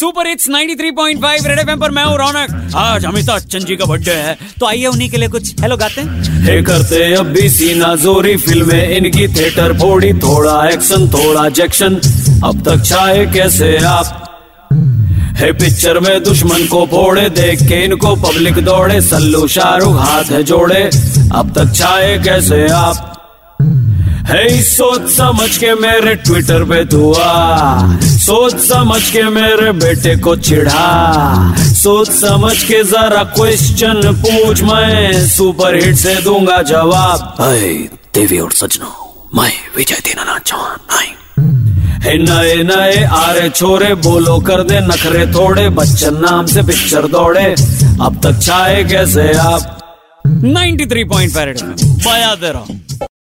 Super hits 93.5 red FM पर मैं हूँ रौनक। आज अमिताभ बच्चन जी का बर्थडे है तो आइए उन्हीं के लिए कुछ हेलो गाते हैं। हे करते अब भी सीना जोरी फ़िल्में, इनकी थिएटर फोड़ी, थोड़ा एक्शन थोड़ा जैक्शन अब तक छाए कैसे आप? है पिक्चर में दुश्मन को फोड़े, देख के इनको पब्लिक दौड़े, सल्लू शाहरुख हाथ जोड़े। अब तक छाए कैसे आप? है सोच समझ के मेरे ट्विटर पे धुआ। सोच समझ के मेरे बेटे को चिढ़ा। सोच समझ के जरा क्वेश्चन पूछ मैं। सुपर हिट से दूँगा जवाब। देवी और सजनो मैं विजय दीनानाथ चौहान है नए नए आ रहे छोरे बोलो कर दे नखरे थोड़े बच्चन नाम से पिक्चर दौड़े। अब तक छाए कैसे आप? 93.5 रेड दे रहा रहो